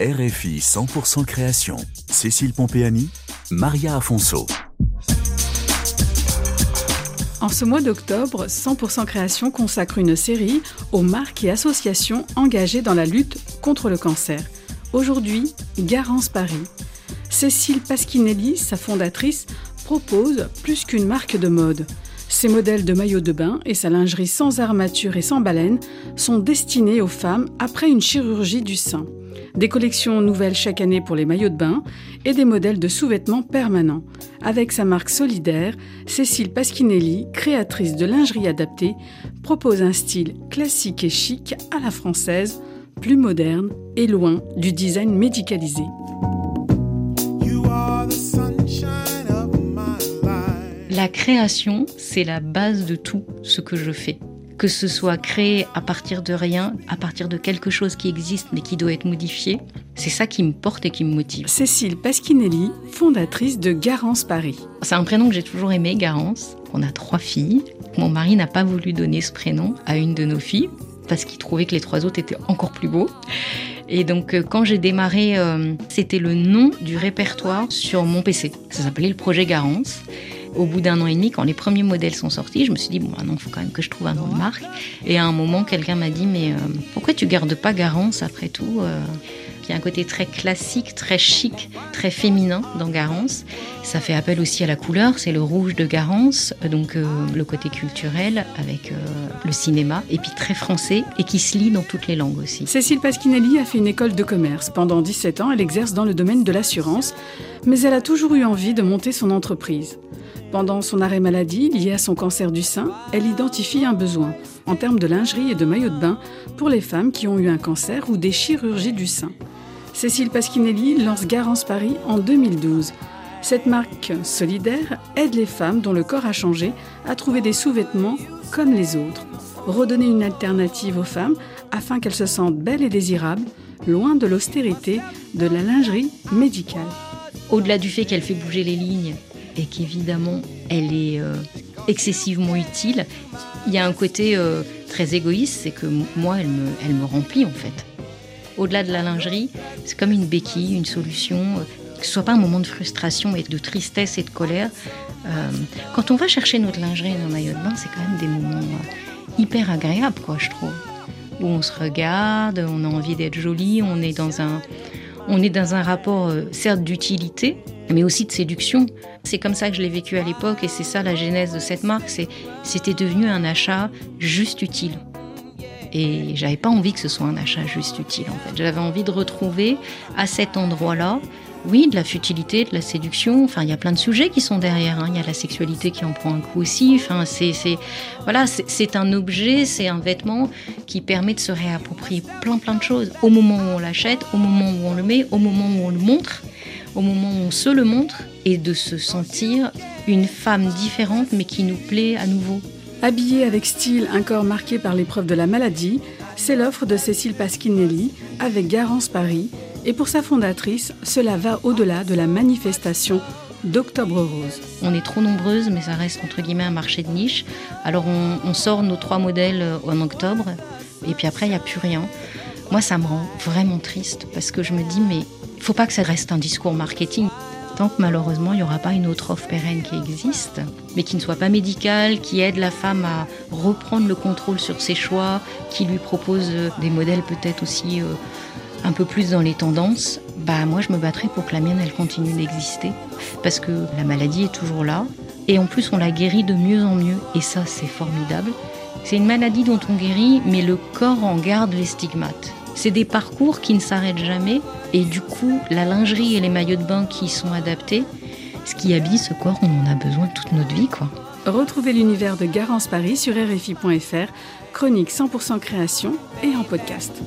RFI 100% création. Cécile Pompéani, Maria Afonso. En ce mois d'octobre, 100% Création consacre une série aux marques et associations engagées dans la lutte contre le cancer. Aujourd'hui, Garance Paris. Cécile Pasquinelli, sa fondatrice, propose plus qu'une marque de mode. Ses modèles de maillots de bain et sa lingerie sans armature et sans baleine sont destinés aux femmes après une chirurgie du sein. Des collections nouvelles chaque année pour les maillots de bain et des modèles de sous-vêtements permanents. Avec sa marque solidaire, Cécile Pasquinelli, créatrice de lingerie adaptée, propose un style classique et chic à la française, plus moderne et loin du design médicalisé. La création, c'est la base de tout ce que je fais. Que ce soit créé à partir de rien, à partir de quelque chose qui existe mais qui doit être modifié, c'est ça qui me porte et qui me motive. Cécile Pasquinelli, fondatrice de Garance Paris. C'est un prénom que j'ai toujours aimé, Garance. On a trois filles. Mon mari n'a pas voulu donner ce prénom à une de nos filles parce qu'il trouvait que les trois autres étaient encore plus beaux. Et donc euh, quand j'ai démarré, euh, c'était le nom du répertoire sur mon PC. Ça s'appelait le projet Garance. Au bout d'un an et demi, quand les premiers modèles sont sortis, je me suis dit, bon, maintenant, il faut quand même que je trouve un nom de marque. Et à un moment, quelqu'un m'a dit, mais euh, pourquoi tu gardes pas Garance après tout euh? Il y a un côté très classique, très chic, très féminin dans Garance. Ça fait appel aussi à la couleur, c'est le rouge de Garance, donc euh, le côté culturel avec le cinéma, et puis très français, et qui se lit dans toutes les langues aussi. Cécile Pasquinelli a fait une école de commerce. Pendant 17 ans, elle exerce dans le domaine de l'assurance, mais elle a toujours eu envie de monter son entreprise. Pendant son arrêt maladie lié à son cancer du sein, elle identifie un besoin en termes de lingerie et de maillots de bain pour les femmes qui ont eu un cancer ou des chirurgies du sein. Cécile Pasquinelli lance Garance Paris en 2012. Cette marque solidaire aide les femmes dont le corps a changé à trouver des sous-vêtements comme les autres. Redonner une alternative aux femmes afin qu'elles se sentent belles et désirables, loin de l'austérité de la lingerie médicale. Au-delà du fait qu'elle fait bouger les lignes et qu'évidemment elle est euh, excessivement utile, il y a un côté euh, très égoïste, c'est que moi elle me, remplit en fait. Au-delà de la lingerie, c'est comme une béquille, une solution, euh, que ce soit pas un moment de frustration et de tristesse et de colère. quand on va chercher notre lingerie et nos maillots de bain, c'est quand même des moments hyper agréables, quoi, je trouve. Où on se regarde, on a envie d'être joli, on est dans un, on est dans un rapport certes d'utilité, mais aussi de séduction. C'est comme ça que je l'ai vécu à l'époque et c'est ça la genèse de cette marque. C'était devenu un achat juste utile. Et j'avais pas envie que ce soit un achat juste utile en fait. J'avais envie de retrouver à cet endroit-là, oui, de la futilité, de la séduction. Enfin, il y a plein de sujets qui sont derrière. Hein. Il y a la sexualité qui en prend un coup aussi. Enfin, c'est, voilà, c'est un objet, c'est un vêtement qui permet de se réapproprier plein plein de choses au moment où on l'achète, au moment où on le met, au moment où on le montre au moment où on se le montre et de se sentir une femme différente mais qui nous plaît à nouveau. Habillée avec style un corps marqué par l'épreuve de la maladie, c'est l'offre de Cécile Pasquinelli avec Garance Paris et pour sa fondatrice, cela va au-delà de la manifestation d'Octobre Rose. On est trop nombreuses, mais ça reste entre guillemets un marché de niche. Alors on, sort nos trois modèles euh, en octobre, et puis après il n'y a plus rien. Moi, ça me rend vraiment triste parce que je me dis, mais il ne faut pas que ça reste un discours marketing. Tant que malheureusement, il n'y aura pas une autre offre pérenne qui existe, mais qui ne soit pas médicale, qui aide la femme à reprendre le contrôle sur ses choix, qui lui propose euh, des modèles peut-être aussi euh, un peu plus dans les tendances, bah moi je me battrai pour que la mienne continue d'exister parce que la maladie est toujours là et en plus on la guérit de mieux en mieux et ça c'est formidable. C'est une maladie dont on guérit mais le corps en garde les stigmates. C'est des parcours qui ne s'arrêtent jamais et du coup, la lingerie et les maillots de bain qui sont adaptés, ce qui habille ce corps, on en a besoin toute notre vie, quoi. Retrouvez l'univers de Garance Paris sur RFI.fr, chronique 100% création et en podcast.